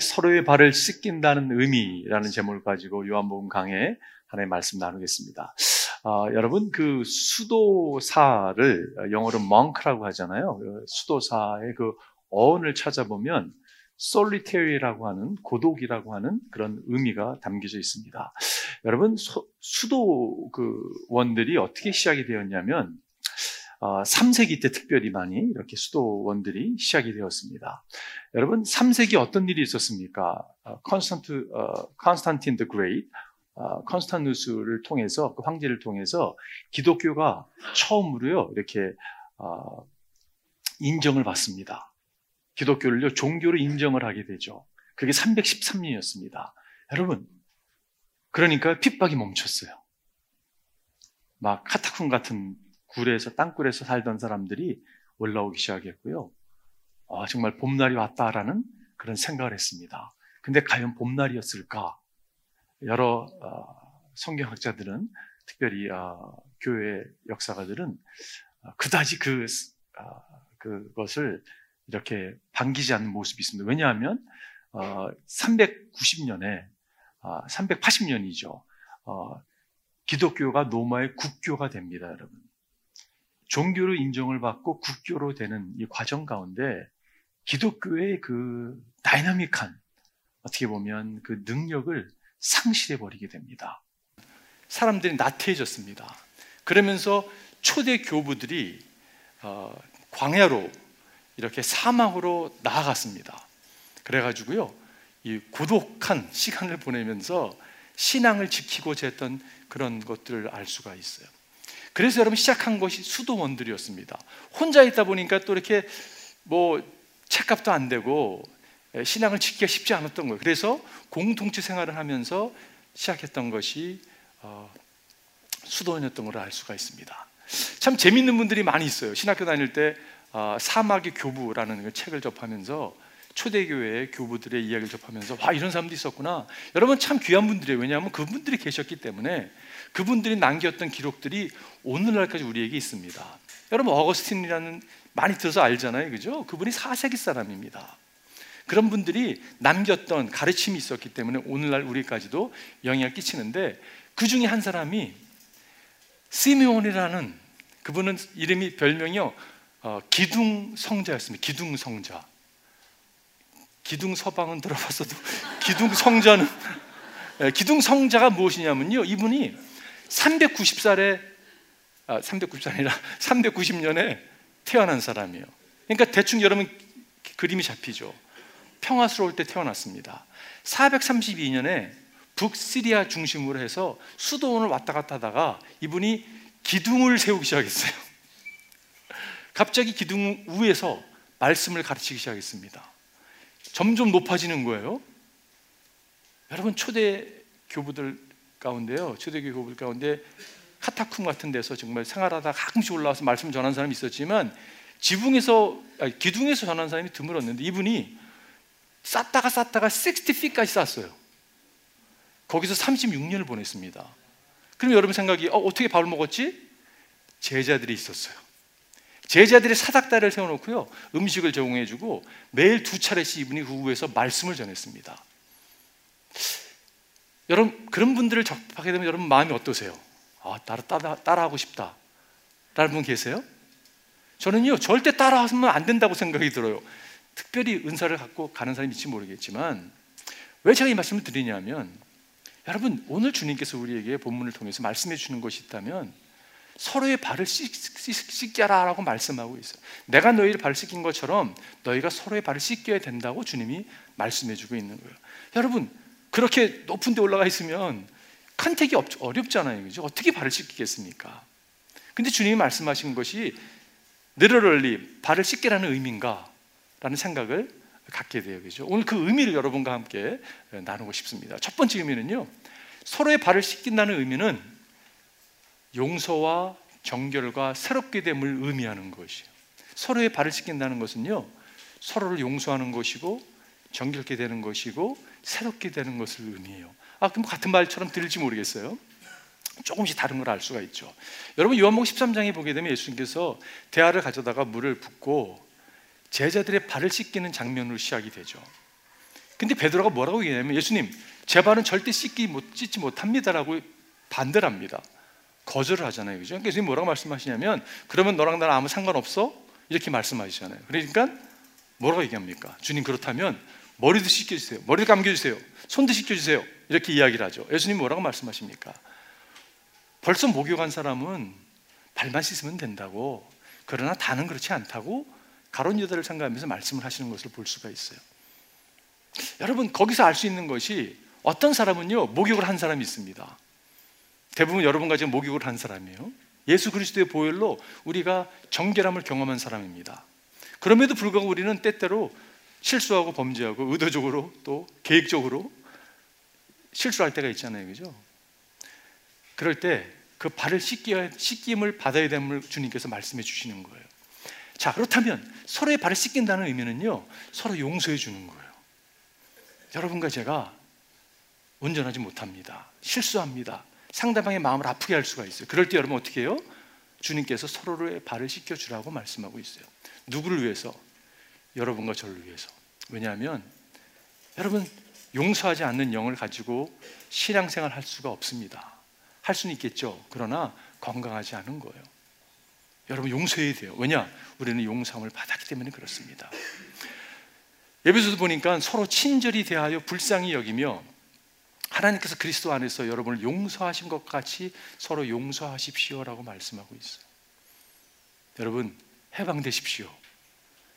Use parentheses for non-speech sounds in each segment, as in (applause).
서로의 발을 씻긴다는 의미라는 제목을 가지고 요한복음 강해 하나의 말씀 나누겠습니다. 어, 여러분 그 수도사를 영어로 monk라고 하잖아요. 그 수도사의 그 어원을 찾아보면 solitary라고 하는 고독이라고 하는 그런 의미가 담겨져 있습니다. 여러분 수도 그 원들이 어떻게 시작이 되었냐면 어, 3세기 때 특별히 많이 이렇게 수도원들이 시작이 되었습니다. 여러분 3세기 어떤 일이 있었습니까? 어, 컨스탄트 어, Constantine the Great 어, 컨스탄누스를 통해서 그 황제를 통해서 기독교가 처음으로요 이렇게 어, 인정을 받습니다. 기독교를요 종교로 인정을 하게 되죠. 그게 313년이었습니다. 여러분 그러니까 핍박이 멈췄어요. 막 카타콤 같은 굴에서 땅굴에서 살던 사람들이 올라오기 시작했고요. 아, 정말 봄날이 왔다라는 그런 생각을 했습니다. 근데 과연 봄날이었을까? 여러 어, 성경학자들은 특별히 어, 교회 역사가들은 어, 그다지 그 어, 그것을 이렇게 반기지 않는 모습이 있습니다. 왜냐하면 390년에 380년이죠. 기독교가 로마의 국교가 됩니다, 여러분. 종교로 인정을 받고 국교로 되는 이 과정 가운데 기독교의 그 다이나믹한 어떻게 보면 그 능력을 상실해 버리게 됩니다. 사람들이 나태해졌습니다. 그러면서 초대 교부들이 어, 광야로 이렇게 사막으로 나아갔습니다. 그래가지고요, 이 고독한 시간을 보내면서 신앙을 지키고자 했던 그런 것들을 알 수가 있어요. 그래서 여러분 시작한 것이 수도원들이었습니다. 혼자 있다 보니까 또 이렇게 뭐 책값도 안 되고 신앙을 지키기가 쉽지 않았던 거예요. 그래서 공동체 생활을 하면서 시작했던 것이 어, 수도원이었던 걸 알 수가 있습니다. 참 재밌는 분들이 많이 있어요. 신학교 다닐 때 어, 사막의 교부라는 그 책을 접하면서 초대교회의 교부들의 이야기를 접하면서 와 이런 사람도 있었구나. 여러분 참 귀한 분들이에요. 왜냐하면 그분들이 계셨기 때문에 그분들이 남겼던 기록들이 오늘날까지 우리에게 있습니다. 여러분 어거스틴이라는 많이 들어서 알잖아요, 그죠? 그분이 4세기 사람입니다. 그런 분들이 남겼던 가르침이 있었기 때문에 오늘날 우리까지도 영향을 끼치는데 그 중에 한 사람이 시메온이라는 그분은 이름이 별명이요 어, 기둥 성자였습니다. 기둥 성자. 기둥 서방은 들어봤어도 (laughs) 기둥 성자는 예, 기둥 성자가 무엇이냐면요 이분이 390살에 아, 390살이라 390년에 태어난 사람이에요. 그러니까 대충 여러분 그림이 잡히죠. 평화스러울 때 태어났습니다. 432년에 북시리아 중심으로 해서 수도원을 왔다 갔다 하다가 이분이 기둥을 세우기 시작했어요. (laughs) 갑자기 기둥 위에서 말씀을 가르치기 시작했습니다. 점점 높아지는 거예요. 여러분 초대 교부들 가운데요. 초대교회 교부 가운데 카타쿰 같은 데서 정말 생활하다 가끔씩 올라와서 말씀 전한 사람이 있었지만 지붕에서 아니, 기둥에서 전한 사람이 드물었는데 이분이 쌓다가 쌓다가 60feet까지 쌓았어요. 거기서 36년을 보냈습니다. 그럼 여러분 생각이 어, 어떻게 밥을 먹었지? 제자들이 있었어요. 제자들이 사닥다리를 세워놓고요 음식을 제공해주고 매일 두 차례씩 이분이 그 후에서 말씀을 전했습니다. 여러분 그런 분들을 접하게 되면 여러분 마음이 어떠세요? 아, 따라, 따라 따라하고 싶다. 라는 분 계세요? 저는요 절대 따라하면 안 된다고 생각이 들어요. 특별히 은사를 갖고 가는 사람이 있지 모르겠지만 왜 제가 이 말씀을 드리냐면 여러분 오늘 주님께서 우리에게 본문을 통해서 말씀해 주는 것이 있다면 서로의 발을 씻겨라라고 말씀하고 있어요. 내가 너희를 발을 씻긴 것처럼 너희가 서로의 발을 씻겨야 된다고 주님이 말씀해 주고 있는 거예요. 여러분 그렇게 높은 데 올라가 있으면 컨택이 어렵잖아요. 그죠? 어떻게 발을 씻기겠습니까? 근데 주님이 말씀하신 것이 literally 발을 씻기라는 의미인가? 라는 생각을 갖게 돼요. 그죠? 오늘 그 의미를 여러분과 함께 나누고 싶습니다. 첫 번째 의미는요. 서로의 발을 씻긴다는 의미는 용서와 정결과 새롭게 됨을 의미하는 것이에요. 서로의 발을 씻긴다는 것은요. 서로를 용서하는 것이고 정결케 되는 것이고 새롭게 되는 것을 의미해요. 아, 그럼 같은 말처럼 들릴지 모르겠어요. 조금씩 다른 걸 알 수가 있죠. 여러분 요한복음 13장에 보게 되면 예수님께서 대화를 가져다가 물을 붓고 제자들의 발을 씻기는 장면으로 시작이 되죠. 근데 베드로가 뭐라고 얘기하냐면 예수님 제 발은 절대 씻기 못 씻지 못합니다라고 반대를 합니다. 거절을 하잖아요. 그죠? 그래서 뭐라고 말씀하시냐면 그러면 너랑 나랑 아무 상관없어? 이렇게 말씀하시잖아요. 그러니까 뭐라고 얘기합니까? 주님 그렇다면 머리도 씻겨주세요. 머리도 감겨주세요. 손도 씻겨주세요. 이렇게 이야기를 하죠. 예수님 뭐라고 말씀하십니까? 벌써 목욕한 사람은 발만 씻으면 된다고. 그러나 다는 그렇지 않다고 가론 유다를 상가하면서 말씀을 하시는 것을 볼 수가 있어요. 여러분 거기서 알 수 있는 것이 어떤 사람은요 목욕을 한 사람이 있습니다. 대부분 여러분과 지금 목욕을 한 사람이에요. 예수 그리스도의 보혈로 우리가 정결함을 경험한 사람입니다. 그럼에도 불구하고 우리는 때때로 실수하고 범죄하고 의도적으로 또 계획적으로 실수할 때가 있잖아요. 그죠? 그럴 때 그 발을 씻겨, 씻김을 받아야 됨을 주님께서 말씀해 주시는 거예요. 자, 그렇다면 서로의 발을 씻긴다는 의미는요, 서로 용서해 주는 거예요. 여러분과 제가 운전하지 못합니다. 실수합니다. 상대방의 마음을 아프게 할 수가 있어요. 그럴 때 여러분 어떻게 해요? 주님께서 서로의 발을 씻겨 주라고 말씀하고 있어요. 누구를 위해서? 여러분과 저를 위해서. 왜냐하면 여러분 용서하지 않는 영을 가지고 신앙생활 할 수가 없습니다. 할 수는 있겠죠. 그러나 건강하지 않은 거예요. 여러분 용서해야 돼요. 왜냐? 우리는 용서함을 받았기 때문에 그렇습니다. 예배소도 보니까 서로 친절히 대하여 불쌍히 여기며 하나님께서 그리스도 안에서 여러분을 용서하신 것 같이 서로 용서하십시오라고 말씀하고 있어요. 여러분 해방되십시오.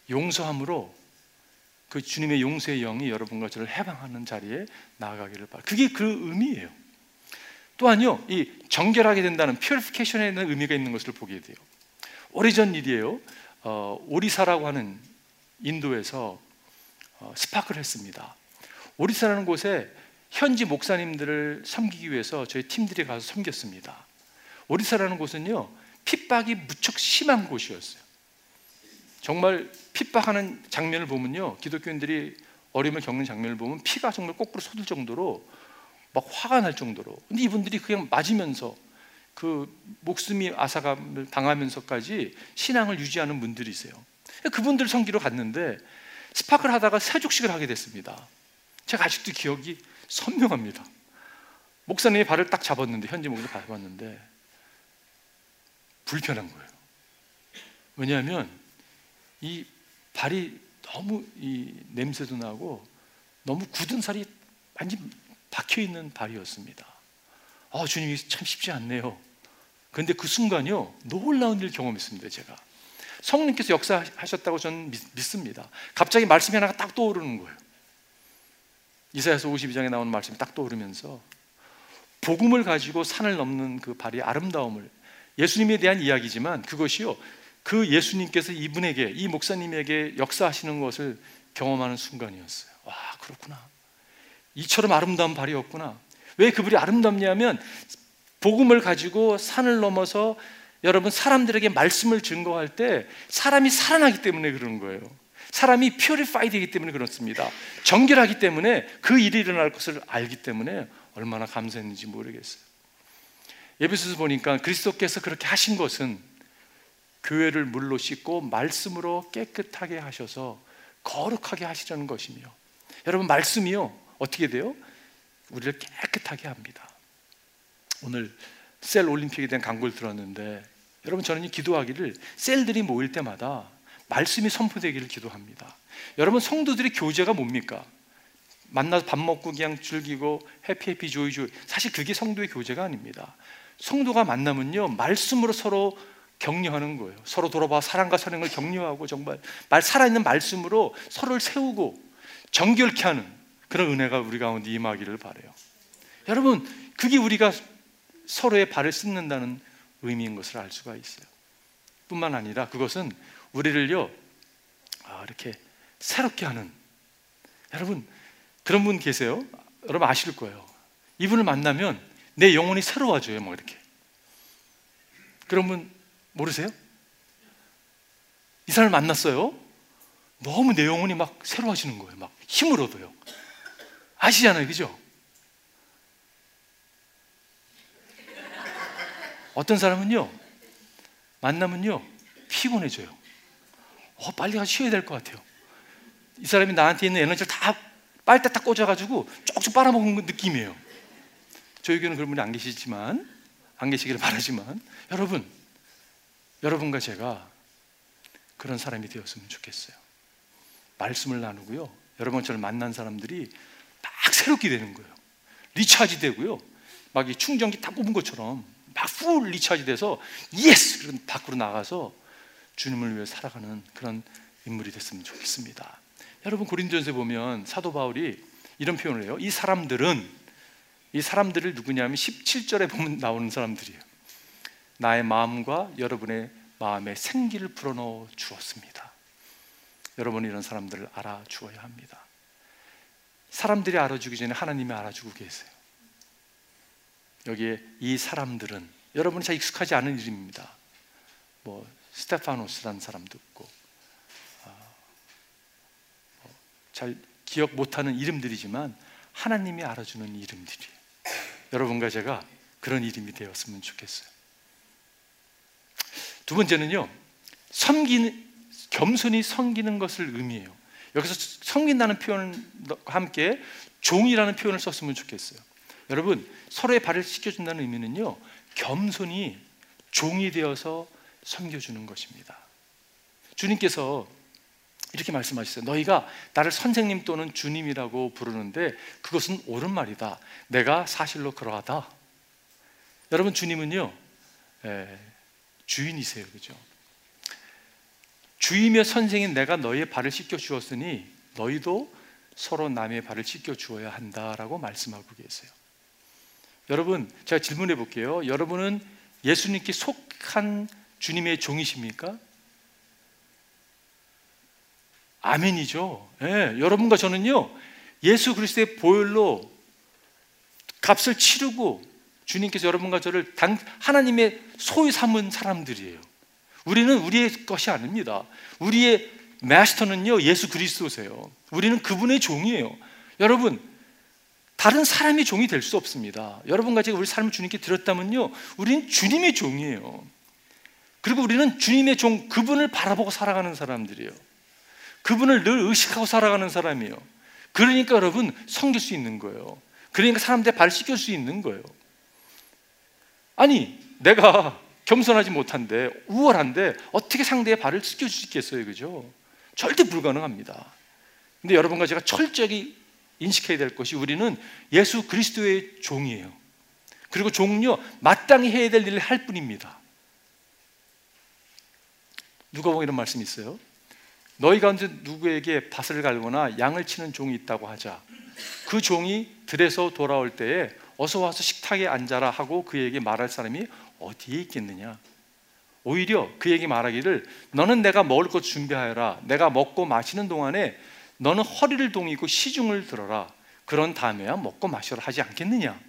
용서함으로 그 주님의 용서의 영이 여러분과 저를 해방하는 자리에 나아가기를 바라. 그게 그 의미예요. 또한요, 이 정결하게 된다는 퓨리피케이션에 있는 의미가 있는 것을 보게 돼요. 오래전 일이에요. 어, 오리사라고 하는 인도에서 어, 스파크를 했습니다. 오리사라는 곳에 현지 목사님들을 섬기기 위해서 저희 팀들이 가서 섬겼습니다. 오리사라는 곳은요, 핍박이 무척 심한 곳이었어요. 정말 핍박하는 장면을 보면요, 기독교인들이 어려움을 겪는 장면을 보면 피가 정말 거꾸로 쏟을 정도로 막 화가 날 정도로. 근데 이분들이 그냥 맞으면서 그 목숨이 아사감을 당하면서까지 신앙을 유지하는 분들이세요. 그분들 섬기러 갔는데 스파크를 하다가 세족식을 하게 됐습니다. 제가 아직도 기억이 선명합니다. 목사님이 발을 딱 잡았는데 현지 목사 잡았는데 불편한 거예요. 왜냐하면 이 발이 너무 이 냄새도 나고 너무 굳은 살이 완전 박혀 있는 발이었습니다. 아 주님이 참 쉽지 않네요. 그런데 그 순간요 놀라운 일 경험했습니다. 제가 성령께서 역사하셨다고 저는 믿 습니다. 갑자기 말씀이 하나가 딱 떠오르는 거예요. 이사야서 52장에 나오는 말씀이 딱 떠오르면서 복음을 가지고 산을 넘는 그 발의 아름다움을 예수님에 대한 이야기지만 그것이요 그 예수님께서 이분에게 이 목사님에게 역사하시는 것을 경험하는 순간이었어요. 와 그렇구나. 이처럼 아름다운 발이었구나. 왜그 발이 아름답냐면 복음을 가지고 산을 넘어서 여러분 사람들에게 말씀을 증거할 때 사람이 살아나기 때문에 그러는 거예요. 사람이 퓨리파이 되기 때문에 그렇습니다. 정결하기 때문에 그 일이 일어날 것을 알기 때문에 얼마나 감사했는지 모르겠어요. 예배소서 보니까 그리스도께서 그렇게 하신 것은 교회를 물로 씻고 말씀으로 깨끗하게 하셔서 거룩하게 하시려는 것이며 여러분 말씀이요 어떻게 돼요? 우리를 깨끗하게 합니다. 오늘 셀 올림픽에 대한 광고를 들었는데 여러분 저는 기도하기를 셀들이 모일 때마다 말씀이 선포되기를 기도합니다. 여러분 성도들의 교제가 뭡니까? 만나서 밥 먹고 그냥 즐기고 해피 해피 조이 조이 사실 그게 성도의 교제가 아닙니다. 성도가 만나면요 말씀으로 서로 격려하는 거예요. 서로 돌아봐 사랑과 사랑을 격려하고 정말 말 살아있는 말씀으로 서로를 세우고 정결케 하는 그런 은혜가 우리 가운데 임하기를 바래요. 여러분 그게 우리가 서로의 발을 씻는다는 의미인 것을 알 수가 있어요. 뿐만 아니라 그것은 우리를요 아, 이렇게 새롭게 하는 여러분 그런 분 계세요? 여러분 아실 거예요. 이분을 만나면 내 영혼이 새로워져요, 뭐 이렇게. 분 모르세요? 이 사람을 만났어요. 너무 내 영혼이 막 새로워지는 거예요. 막 힘을 얻어요. 아시잖아요, 그죠? 어떤 사람은요, 만나면요, 피곤해져요. 어, 빨리 가서 쉬어야 될 것 같아요. 이 사람이 나한테 있는 에너지를 다 빨대 딱 꽂아가지고 쪽쪽 빨아먹는 느낌이에요. 저희 교회는 그런 분이 안 계시지만 안 계시기를 바라지만 여러분 여러분과 제가 그런 사람이 되었으면 좋겠어요. 말씀을 나누고요. 여러분 저를 만난 사람들이 막 새롭게 되는 거예요. 리차지 되고요. 막 이 충전기 다 뽑은 것처럼 막 full recharge 돼서 yes! 밖으로 나가서 주님을 위해 살아가는 그런 인물이 됐으면 좋겠습니다. 여러분 고린도전서 보면 사도 바울이 이런 표현을 해요. 이 사람들은 이 사람들을 누구냐면 17절에 보면 나오는 사람들이에요. 나의 마음과 여러분의 마음에 생기를 불어넣어 주었습니다. 여러분 이런 사람들을 알아주어야 합니다. 사람들이 알아주기 전에 하나님이 알아주고 계세요. 여기에 이 사람들은 여러분이 잘 익숙하지 않은 이름입니다. 뭐 스테파노스라는 사람도 있고 어, 뭐 잘 기억 못하는 이름들이지만 하나님이 알아주는 이름들이 여러분과 제가 그런 이름이 되었으면 좋겠어요. 두 번째는요, 섬기는 겸손히 섬기는 것을 의미해요. 여기서 섬긴다는 표현과 함께 종이라는 표현을 썼으면 좋겠어요. 여러분 서로의 발을 씻겨준다는 의미는요 겸손히 종이 되어서 섬겨주는 것입니다. 주님께서 이렇게 말씀하셨어요. 너희가 나를 선생님 또는 주님이라고 부르는데 그것은 옳은 말이다. 내가 사실로 그러하다. 여러분 주님은요 에, 주인이세요, 그죠? 주이며 선생인 내가 너희의 발을 씻겨 주었으니 너희도 서로 남의 발을 씻겨 주어야 한다라고 말씀하고 계세요. 여러분, 제가 질문해 볼게요. 여러분은 예수님께 속한 주님의 종이십니까? 아멘이죠. 예, 여러분과 저는요, 예수 그리스도의 보혈로 값을 치르고 주님께서 여러분과 저를 당, 하나님의 소유 삼은 사람들이에요. 우리는 우리의 것이 아닙니다. 우리의 마스터는요, 예수 그리스도세요. 우리는 그분의 종이에요. 여러분, 다른 사람의 종이 될 수 없습니다. 여러분과 제가 우리 삶을 주님께 드렸다면요, 우리는 주님의 종이에요. 그리고 우리는 주님의 종, 그분을 바라보고 살아가는 사람들이에요. 그분을 늘 의식하고 살아가는 사람이에요. 그러니까 여러분, 섬길 수 있는 거예요. 그러니까 사람들의 발 씻길 수 있는 거예요. 아니, 내가 겸손하지 못한데 우월한데 어떻게 상대의 발을 씻겨줄 수 있겠어요, 그죠? 절대 불가능합니다. 근데 여러분과 제가 철저히 인식해야 될 것이 우리는 예수 그리스도의 종이에요. 그리고 종요 마땅히 해야 될 일을 할 뿐입니다. 누가 보면 이런 말씀이 있어요. 너희 가운데 누구에게 밭을 갈거나 양을 치는 종이 있다고 하자. 그 종이 들에서 돌아올 때에 어서 와서 식탁에 앉아라 하고 그에게 말할 사람이 어디에 있겠느냐? 오히려 그에게 말하기를 너는 내가 먹을 것 준비하여라. 내가 먹고 마시는 동안에 너는 허리를 동이고 시중을 들어라. 그런 다음에야 먹고 마셔라 하지 않겠느냐?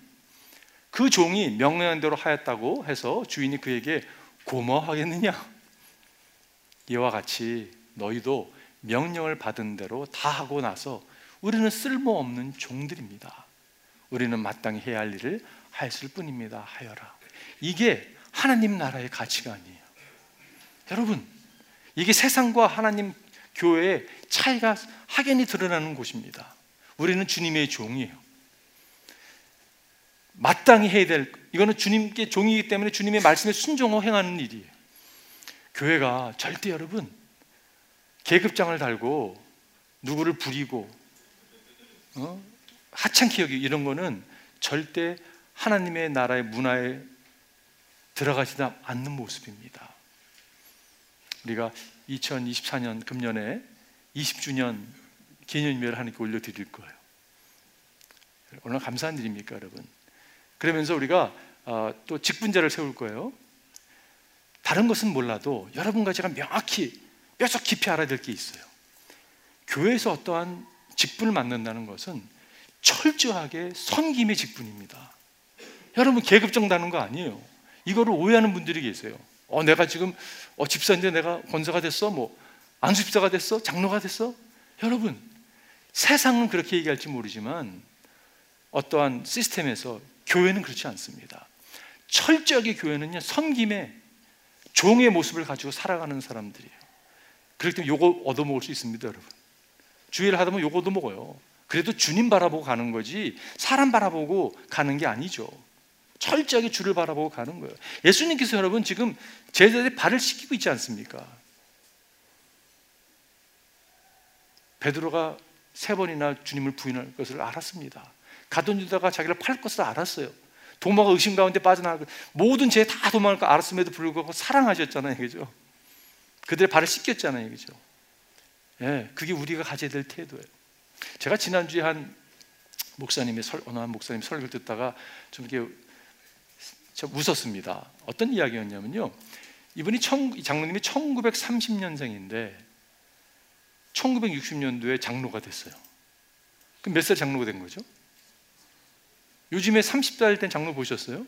그 종이 명령한 대로 하였다고 해서 주인이 그에게 고마워하겠느냐? 이와 같이 너희도 명령을 받은 대로 다 하고 나서 우리는 쓸모없는 종들입니다. 우리는 마땅히 해야 할 일을 하였을 뿐입니다. 하여라. 이게 하나님 나라의 가치관이에요. 여러분, 이게 세상과 하나님 교회의 차이가 확연히 드러나는 곳입니다. 우리는 주님의 종이에요. 마땅히 해야 될, 이거는 주님께 종이기 때문에 주님의 말씀에 순종하고 행하는 일이에요. 교회가 절대 여러분, 계급장을 달고 누구를 부리고, 어? 하찮게 여기 이런 거는 절대 하나님의 나라의 문화에 들어가지 않는 모습입니다. 우리가 2024년 금년에 20주년 기념일을 하나님께 올려드릴 거예요. 얼마나 감사한 일입니까, 여러분? 그러면서 우리가 어, 또 직분자를 세울 거예요. 다른 것은 몰라도 여러분과 제가 명확히 뼈속 깊이 알아야 될 게 있어요. 교회에서 어떠한 직분을 맡는다는 것은 철저하게 선김의 직분입니다. 여러분 계급 정다는 거 아니에요. 이거를 오해하는 분들이 계세요. 어, 내가 지금 어, 집사인데 내가 권사가 됐어? 뭐 안수집사가 됐어? 장로가 됐어? 여러분 세상은 그렇게 얘기할지 모르지만 어떠한 시스템에서 교회는 그렇지 않습니다. 철저하게 교회는요 섬김의 종의 모습을 가지고 살아가는 사람들이에요. 그렇기 때문에 요거 얻어먹을 수 있습니다, 여러분. 주의를 하다 보면 요거 얻어먹어요. 그래도 주님 바라보고 가는 거지 사람 바라보고 가는 게 아니죠. 철저하게 주를 바라보고 가는 거예요. 예수님께서 여러분 지금 제자들의 발을 씻기고 있지 않습니까? 베드로가 세 번이나 주님을 부인할 것을 알았습니다. 가돈 유다가 자기를 팔 것을 알았어요. 도마가 의심 가운데 빠져나가고 모든 죄 다 도망을 거 알았음에도 불구하고 사랑하셨잖아요, 그죠? 그들의 발을 씻겼잖아요, 그죠? 예, 그게 우리가 가져야 될 태도예요. 제가 지난주에 한 목사님의 설, 어느 한 목사님 설교를 듣다가 좀 이렇게 좀 웃었습니다. 어떤 이야기였냐면요. 이분이 청, 장로님이 1930년생인데 1960년도에 장로가 됐어요. 그럼 몇 살 장로가 된 거죠? 요즘에 30살 된 장로 보셨어요?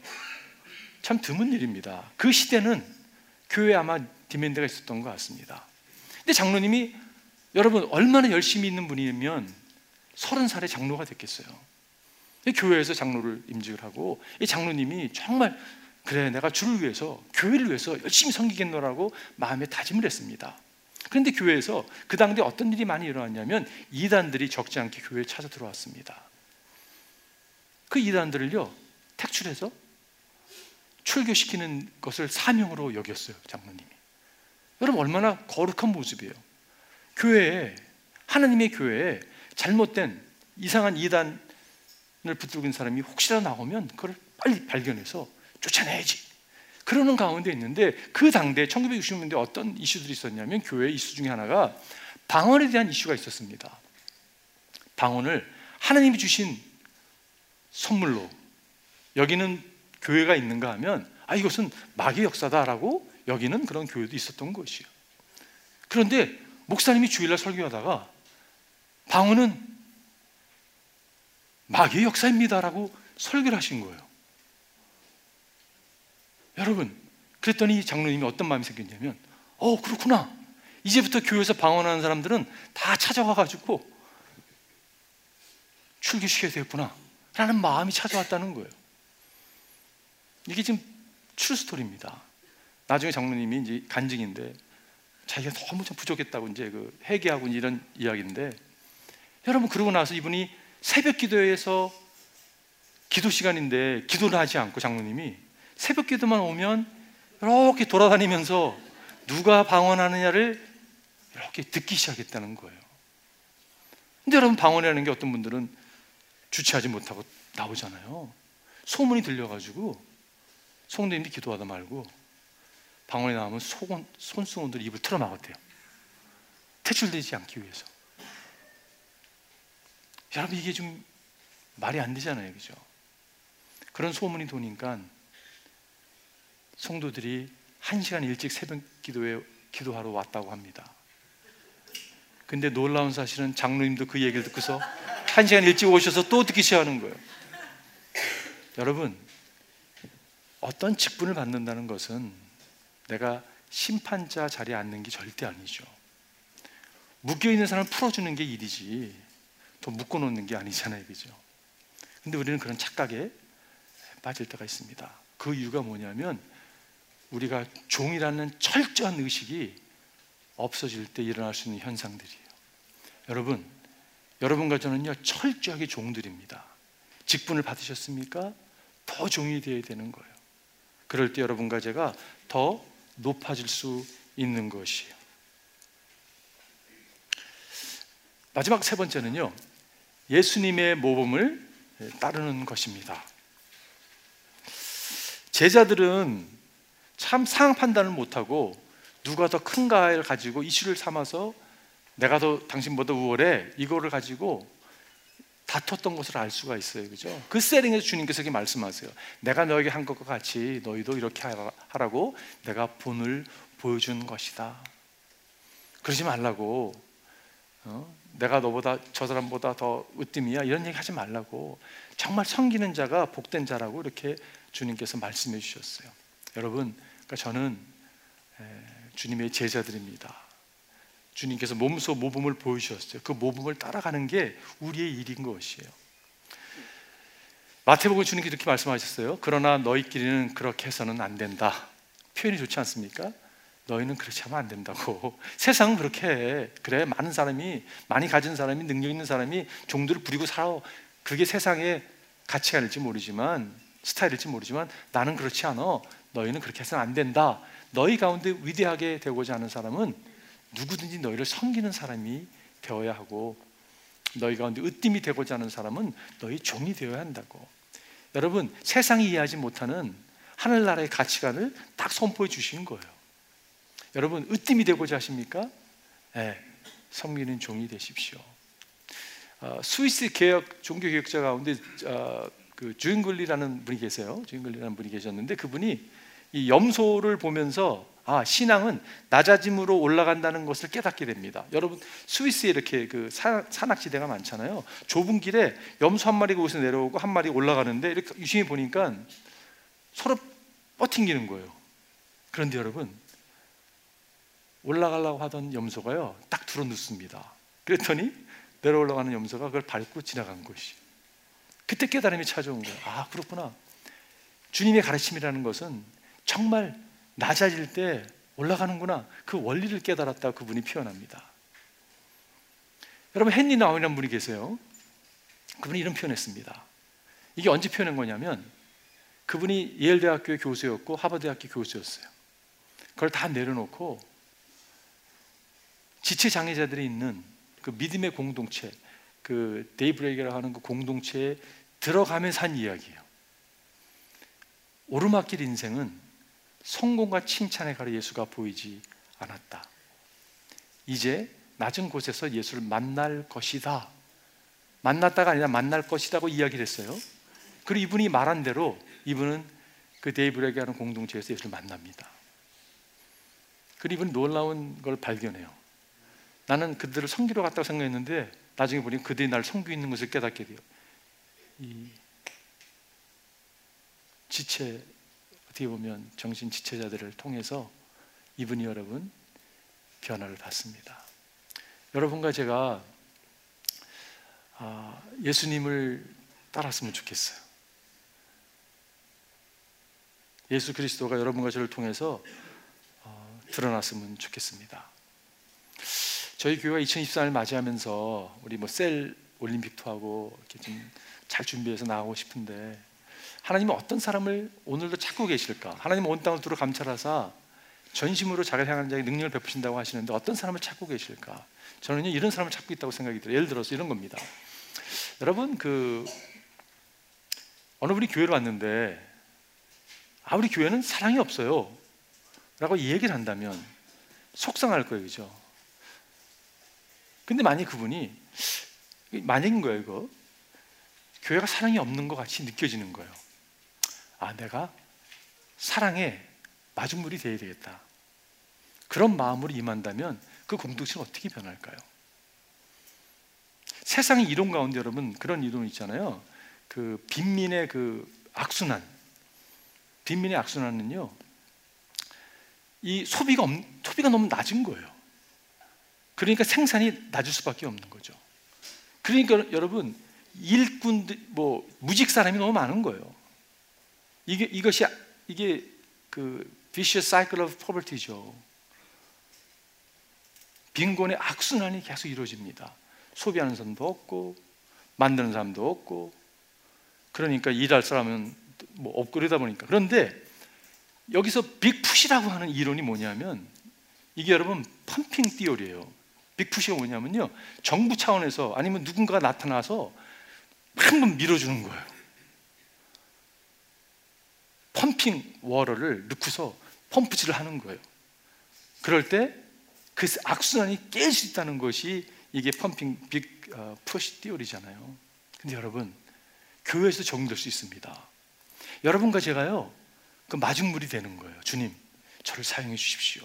참 드문 일입니다. 그 시대는 교회에 아마 디맨드가 있었던 것 같습니다. 근데 장로님이 여러분 얼마나 열심히 있는 분이면 30살에 장로가 됐겠어요. 교회에서 장로를 임직을 하고 이 장로님이 정말 그래 내가 주를 위해서 교회를 위해서 열심히 섬기겠노라고 마음에 다짐을 했습니다. 그런데 교회에서 그 당대 어떤 일이 많이 일어났냐면 이단들이 적지 않게 교회에 찾아 들어왔습니다. 그 이단들을요 택출해서 출교시키는 것을 사명으로 여겼어요 장로님이. 여러분 얼마나 거룩한 모습이에요. 교회에 하나님의 교회에 잘못된 이상한 이단을 붙들고 있는 사람이 혹시라도 나오면 그걸 빨리 발견해서 쫓아내야지. 그러는 가운데 있는데 그 당대 1960년대 어떤 이슈들이 있었냐면 교회 이슈 중에 하나가 방언에 대한 이슈가 있었습니다. 방언을 하나님이 주신 선물로 여기는 교회가 있는가 하면 아 이것은 마귀 역사다라고 여기는 그런 교회도 있었던 것이요. 그런데 목사님이 주일날 설교하다가 방언은 마귀의 역사입니다라고 설교를 하신 거예요. 여러분, 그랬더니 장로님이 어떤 마음이 생겼냐면, 어, 그렇구나. 이제부터 교회에서 방언하는 사람들은 다 찾아와가지고 출교시켜야 되겠구나. 라는 마음이 찾아왔다는 거예요. 이게 지금 출스토리입니다. 나중에 장로님이 이제 간증인데 자기가 너무 좀 부족했다고 이제 그 회개하고 이런 이야기인데 여러분 그러고 나서 이분이 새벽 기도에서 기도 시간인데 기도를 하지 않고 장로님이 새벽 기도만 오면 이렇게 돌아다니면서 누가 방언하느냐를 이렇게 듣기 시작했다는 거예요. 근데 여러분 방언이라는 게 어떤 분들은 주체하지 못하고 나오잖아요. 소문이 들려가지고 성도님이 기도하다 말고 방언이 나오면 손, 손수건들이 입을 틀어막았대요. 퇴출되지 않기 위해서. 여러분 이게 좀 말이 안 되잖아요, 그죠? 그런 소문이 도니까 성도들이 한 시간 일찍 새벽 기도에 기도하러 왔다고 합니다. 근데 놀라운 사실은 장로님도 그 얘기를 듣고서 한 시간 일찍 오셔서 또 듣기 시작하는 거예요. 여러분, 어떤 직분을 받는다는 것은 내가 심판자 자리에 앉는 게 절대 아니죠. 묶여 있는 사람을 풀어주는 게 일이지, 더 묶어놓는 게 아니잖아요, 그죠? 근데 우리는 그런 착각에 빠질 때가 있습니다. 그 이유가 뭐냐면 우리가 종이라는 철저한 의식이 없어질 때 일어날 수 있는 현상들이에요. 여러분, 여러분과 저는요 철저하게 종들입니다. 직분을 받으셨습니까? 더 종이 되어야 되는 거예요. 그럴 때 여러분과 제가 더 높아질 수 있는 것이에요. 마지막 세 번째는요, 예수님의 모범을 따르는 것입니다. 제자들은 참 상황 판단을 못하고 누가 더 큰가를 가지고 이슈를 삼아서 내가 더 당신보다 우월해 이거를 가지고 다퉜던 것을 알 수가 있어요. 그죠? 그 세링에서 주님께서 이렇게 말씀하세요. 내가 너에게 한 것과 같이 너희도 이렇게 하라고 내가 본을 보여준 것이다. 그러지 말라고. 어? 내가 너보다 저 사람보다 더 으뜸이야 이런 얘기 하지 말라고. 정말 섬기는 자가 복된 자라고 이렇게 주님께서 말씀해 주셨어요. 여러분, 그러니까 저는 주님의 제자들입니다. 주님께서 몸소 모범을 보여주셨어요. 그 모범을 따라가는 게 우리의 일인 것이에요. 마태복음 주님께 이렇게 말씀하셨어요. 그러나 너희끼리는 그렇게 해서는 안 된다. 표현이 좋지 않습니까? 너희는 그렇지 하면 안 된다고. (laughs) 세상은 그렇게 해. 그래, 많은 사람이, 많이 가진 사람이, 능력 있는 사람이 종들을 부리고 살아. 그게 세상의 가치관일지 모르지만, 스타일일지 모르지만, 나는 그렇지 않아. 너희는 그렇게 해서는 안 된다. 너희 가운데 위대하게 되고자 하는 사람은 누구든지 너희를 섬기는 사람이 되어야 하고, 너희 가운데 으뜸이 되고자 하는 사람은 너희 종이 되어야 한다고. 여러분, 세상이 이해하지 못하는 하늘나라의 가치관을 딱 선포해 주시는 거예요. 여러분 으뜸이 되고자 하십니까? 네, 섬기는 종이 되십시오. 어, 스위스 개혁 종교 개혁자 가운데 어, 그 주인글리라는 분이 계세요. 주인글리라는 분이 계셨는데 그분이 이 염소를 보면서 아 신앙은 낮아짐으로 올라간다는 것을 깨닫게 됩니다. 여러분 스위스에 이렇게 그 산악지대가 많잖아요. 좁은 길에 염소 한 마리가 거기서 내려오고 한 마리 올라가는데 이렇게 유심히 보니까 서로 뻗팅기는 거예요. 그런데 여러분 올라가려고 하던 염소가요 딱 들어 눕습니다. 그랬더니 내려 올라가는 염소가 그걸 밟고 지나간 것이. 그때 깨달음이 찾아온 거예요. 아 그렇구나. 주님의 가르침이라는 것은 정말 낮아질 때 올라가는구나. 그 원리를 깨달았다 그분이 표현합니다. 여러분 헨리 나운이라는 분이 계세요. 그분이 이런 표현했습니다. 이게 언제 표현한 거냐면 그분이 예일대학교의 교수였고 하버드대학교 교수였어요. 그걸 다 내려놓고 지체 장애자들이 있는 그 믿음의 공동체, 그 데이브레이크라고 하는 그 공동체에 들어가면서 한 이야기예요. 오르막길 인생은 성공과 칭찬에 가려 예수가 보이지 않았다. 이제 낮은 곳에서 예수를 만날 것이다. 만났다가 아니라 만날 것이다고 이야기를 했어요. 그리고 이분이 말한 대로 이분은 그 데이브레이크 하는 공동체에서 예수를 만납니다. 그리고 이분 놀라운 걸 발견해요. 나는 그들을 섬기러 갔다고 생각했는데 나중에 보니 그들이 나를 섬기고 있는 것을 깨닫게 돼요. 이 지체 어떻게 보면 정신 지체자들을 통해서 이분이 여러분 변화를 받습니다. 여러분과 제가 아, 예수님을 따랐으면 좋겠어요. 예수 그리스도가 여러분과 저를 통해서 어, 드러났으면 좋겠습니다. 저희 교회가 2024를 맞이하면서 우리 뭐 셀 올림픽도 하고 이렇게 좀 잘 준비해서 나가고 싶은데 하나님은 어떤 사람을 오늘도 찾고 계실까? 하나님은 온 땅을 두루 감찰하사 전심으로 자기를 향하는 자에게 능력을 베푸신다고 하시는데 어떤 사람을 찾고 계실까? 저는요 이런 사람을 찾고 있다고 생각이 들어요. 예를 들어서 이런 겁니다. 여러분 그 어느 분이 교회로 왔는데 아 우리 교회는 사랑이 없어요. 라고 얘기를 한다면 속상할 거예요. 그죠? 근데 만약 그분이 만약인 거예요, 이거. 교회가 사랑이 없는 것 같이 느껴지는 거예요. 아, 내가 사랑의 마중물이 되어야 되겠다. 그런 마음으로 임한다면 그 공동체는 어떻게 변할까요? 세상의 이론 가운데 여러분 그런 이론 있잖아요. 그 빈민의 그 악순환. 빈민의 악순환은요. 이 소비가 없, 소비가 너무 낮은 거예요. 그러니까 생산이 낮을 수밖에 없는 거죠. 그러니까 여러분 일꾼들 뭐 무직 사람이 너무 많은 거예요. 이게 이것이 이게 그 vicious cycle of poverty죠. 빈곤의 악순환이 계속 이루어집니다. 소비하는 사람도 없고 만드는 사람도 없고 그러니까 일할 사람은 뭐 없고 그러다 보니까 그런데 여기서 빅푸시라고 하는 이론이 뭐냐면 이게 여러분 펌핑 띠오리예요. 빅푸시가 뭐냐면요. 정부 차원에서 아니면 누군가가 나타나서 한번 밀어주는 거예요. 펌핑 워러를 넣고서 펌프질을 하는 거예요. 그럴 때 그 악순환이 깰 수 있다는 것이 이게 펌핑 빅 어, 푸시 띠오리잖아요. 근데 여러분 교회에서 적용될 수 있습니다. 여러분과 제가요 그 마중물이 되는 거예요. 주님 저를 사용해 주십시오.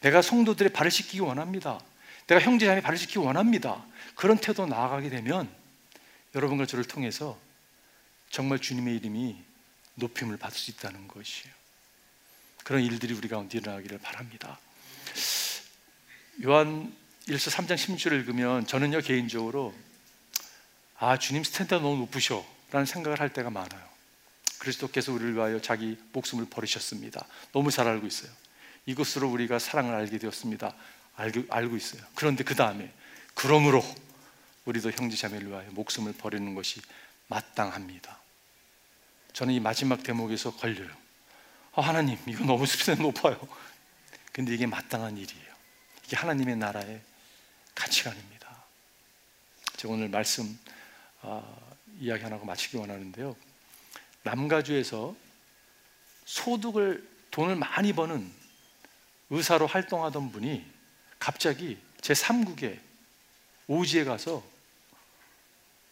내가 성도들의 발을 씻기기 원합니다. 내가 형제 자매 발을 씻기기 원합니다. 그런 태도 나아가게 되면 여러분과 저를 통해서 정말 주님의 이름이 높임을 받을 수 있다는 것이에요. 그런 일들이 우리 가운데 일어나기를 바랍니다. 요한 1서 3장 16절을 읽으면 저는요 개인적으로 아 주님 standard 너무 높으셔 라는 생각을 할 때가 많아요. 그리스도께서 우리를 위하여 자기 목숨을 버리셨습니다. 너무 잘 알고 있어요. 이것으로 우리가 사랑을 알게 되었습니다. 알고, 알고 있어요. 그런데 그 다음에 그러므로 우리도 형제자매를 위하여 목숨을 버리는 것이 마땅합니다. 저는 이 마지막 대목에서 걸려요. 아, 하나님, 이거 너무 수준이 높아요. 근데 이게 마땅한 일이에요. 이게 하나님의 나라의 가치관입니다. 제가 오늘 말씀 어, 이야기 하나 하고 마치기 원하는데요. 남가주에서 소득을 돈을 많이 버는 의사로 활동하던 분이 갑자기 제 3국에 오지에 가서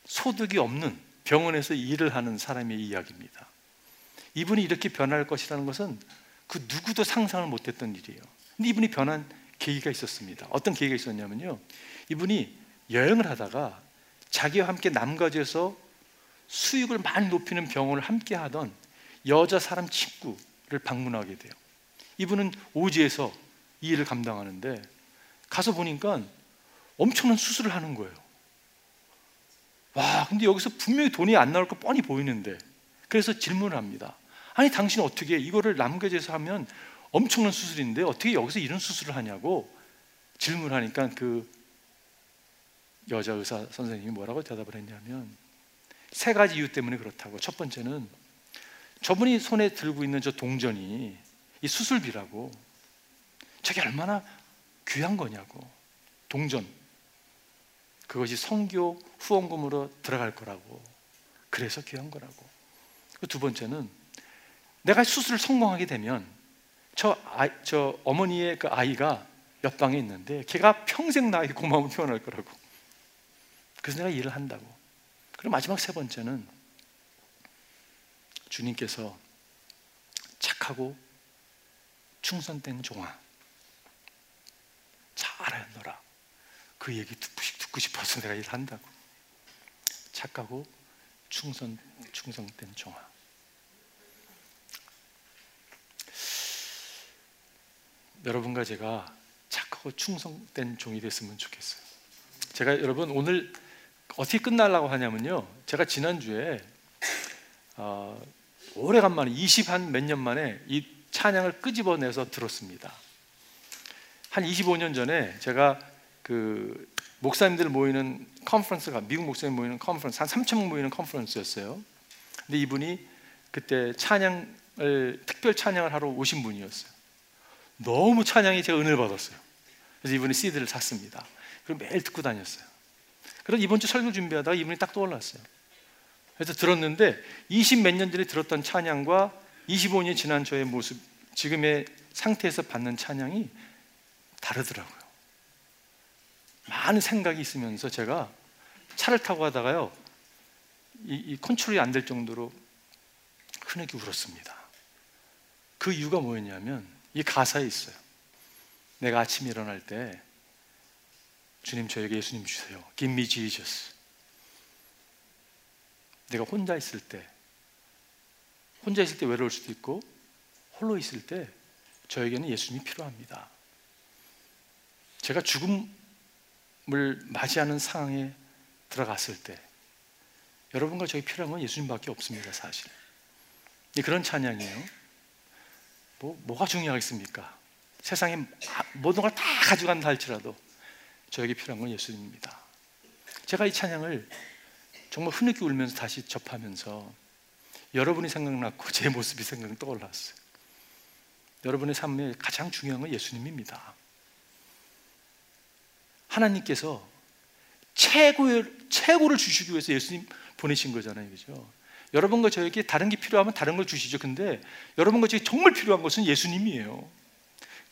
소득이 없는 병원에서 일을 하는 사람의 이야기입니다. 이분이 이렇게 변할 것이라는 것은 그 누구도 상상을 못했던 일이에요. 근데 이분이 변한 계기가 있었습니다. 어떤 계기가 있었냐면요. 이분이 여행을 하다가 자기와 함께 남가주에서 수익을 많이 높이는 병원을 함께 하던 여자 사람 친구를 방문하게 돼요. 이분은 오지에서 이 일을 감당하는데 가서 보니까 엄청난 수술을 하는 거예요. 와, 근데 여기서 분명히 돈이 안 나올 거 뻔히 보이는데 그래서 질문을 합니다. 아니, 당신 어떻게 이거를 남겨져서 하면 엄청난 수술인데 어떻게 여기서 이런 수술을 하냐고 질문하니까 그 여자 의사 선생님이 뭐라고 대답을 했냐면 세 가지 이유 때문에 그렇다고 첫 번째는 저분이 손에 들고 있는 저 동전이 이 수술비라고 저게 얼마나 귀한 거냐고. 동전. 그것이 성교 후원금으로 들어갈 거라고. 그래서 귀한 거라고. 그두 번째는 내가 수술을 성공하게 되면 저, 아이, 저 어머니의 그 아이가 옆방에 있는데 걔가 평생 나에게 고마움을 표현할 거라고. 그래서 내가 일을 한다고. 그리고 마지막 세 번째는 주님께서 착하고 충성된 종아 잘하노라 그 얘기 듣고, 듣고 싶어서 내가 일한다고. 착하고 충성, 충성된 종아. 여러분과 제가 착하고 충성된 종이 됐으면 좋겠어요. 제가 여러분 오늘 어떻게 끝날라고 하냐면요. 제가 지난주에 어, 오래간만에 20 한 몇 년 만에 이 찬양을 끄집어내서 들었습니다. 한 25년 전에 제가 그 목사님들 모이는 컨퍼런스가 미국 목사님 모이는 컨퍼런스 한 3천 명 모이는 컨퍼런스였어요. 근데 이분이 그때 찬양을 특별 찬양을 하러 오신 분이었어요. 너무 찬양이 제가 은혜를 받았어요. 그래서 이분이 CD를 샀습니다. 그리고 매일 듣고 다녔어요. 그래서 이번 주 설교 준비하다가 이분이 딱 떠올랐어요. 그래서 들었는데 20 몇 년 전에 들었던 찬양과 25년 지난 저의 모습, 지금의 상태에서 받는 찬양이 다르더라고요. 많은 생각이 있으면서 제가 차를 타고 가다가요, 이, 이 컨트롤이 안 될 정도로 흐느끼 울었습니다. 그 이유가 뭐였냐면 이 가사에 있어요. 내가 아침에 일어날 때 주님 저에게 예수님 주세요. Give me Jesus. 내가 혼자 있을 때 혼자 있을 때 외로울 수도 있고 홀로 있을 때 저에게는 예수님이 필요합니다. 제가 죽음을 맞이하는 상황에 들어갔을 때 여러분과 저희 필요한 건 예수님밖에 없습니다, 사실. 그런 찬양이에요. 뭐, 뭐가 중요하겠습니까? 세상에 모든 걸 다 가져간다 할지라도 저에게 필요한 건 예수님입니다. 제가 이 찬양을 정말 흐느끼 울면서 다시 접하면서 여러분이 생각났고 제 모습이 생각 떠올랐어요. 여러분의 삶에 가장 중요한 건 예수님입니다. 하나님께서 최고의, 최고를 주시기 위해서 예수님 보내신 거잖아요. 그죠? 여러분과 저에게 다른 게 필요하면 다른 걸 주시죠. 근데 여러분과 저에게 정말 필요한 것은 예수님이에요.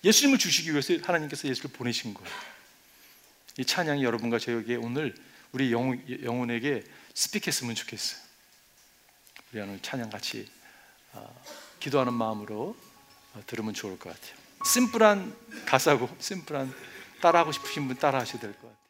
예수님을 주시기 위해서 하나님께서 예수를 보내신 거예요. 이 찬양이 여러분과 저에게 오늘 우리 영혼, 영혼에게 스픽했으면 좋겠어요. 우리 오늘 찬양 같이 어, 기도하는 마음으로 어, 들으면 좋을 것 같아요. 심플한 가사고 (laughs) 심플한 따라하고 싶으신 분 따라 하셔도 될 것 같아요.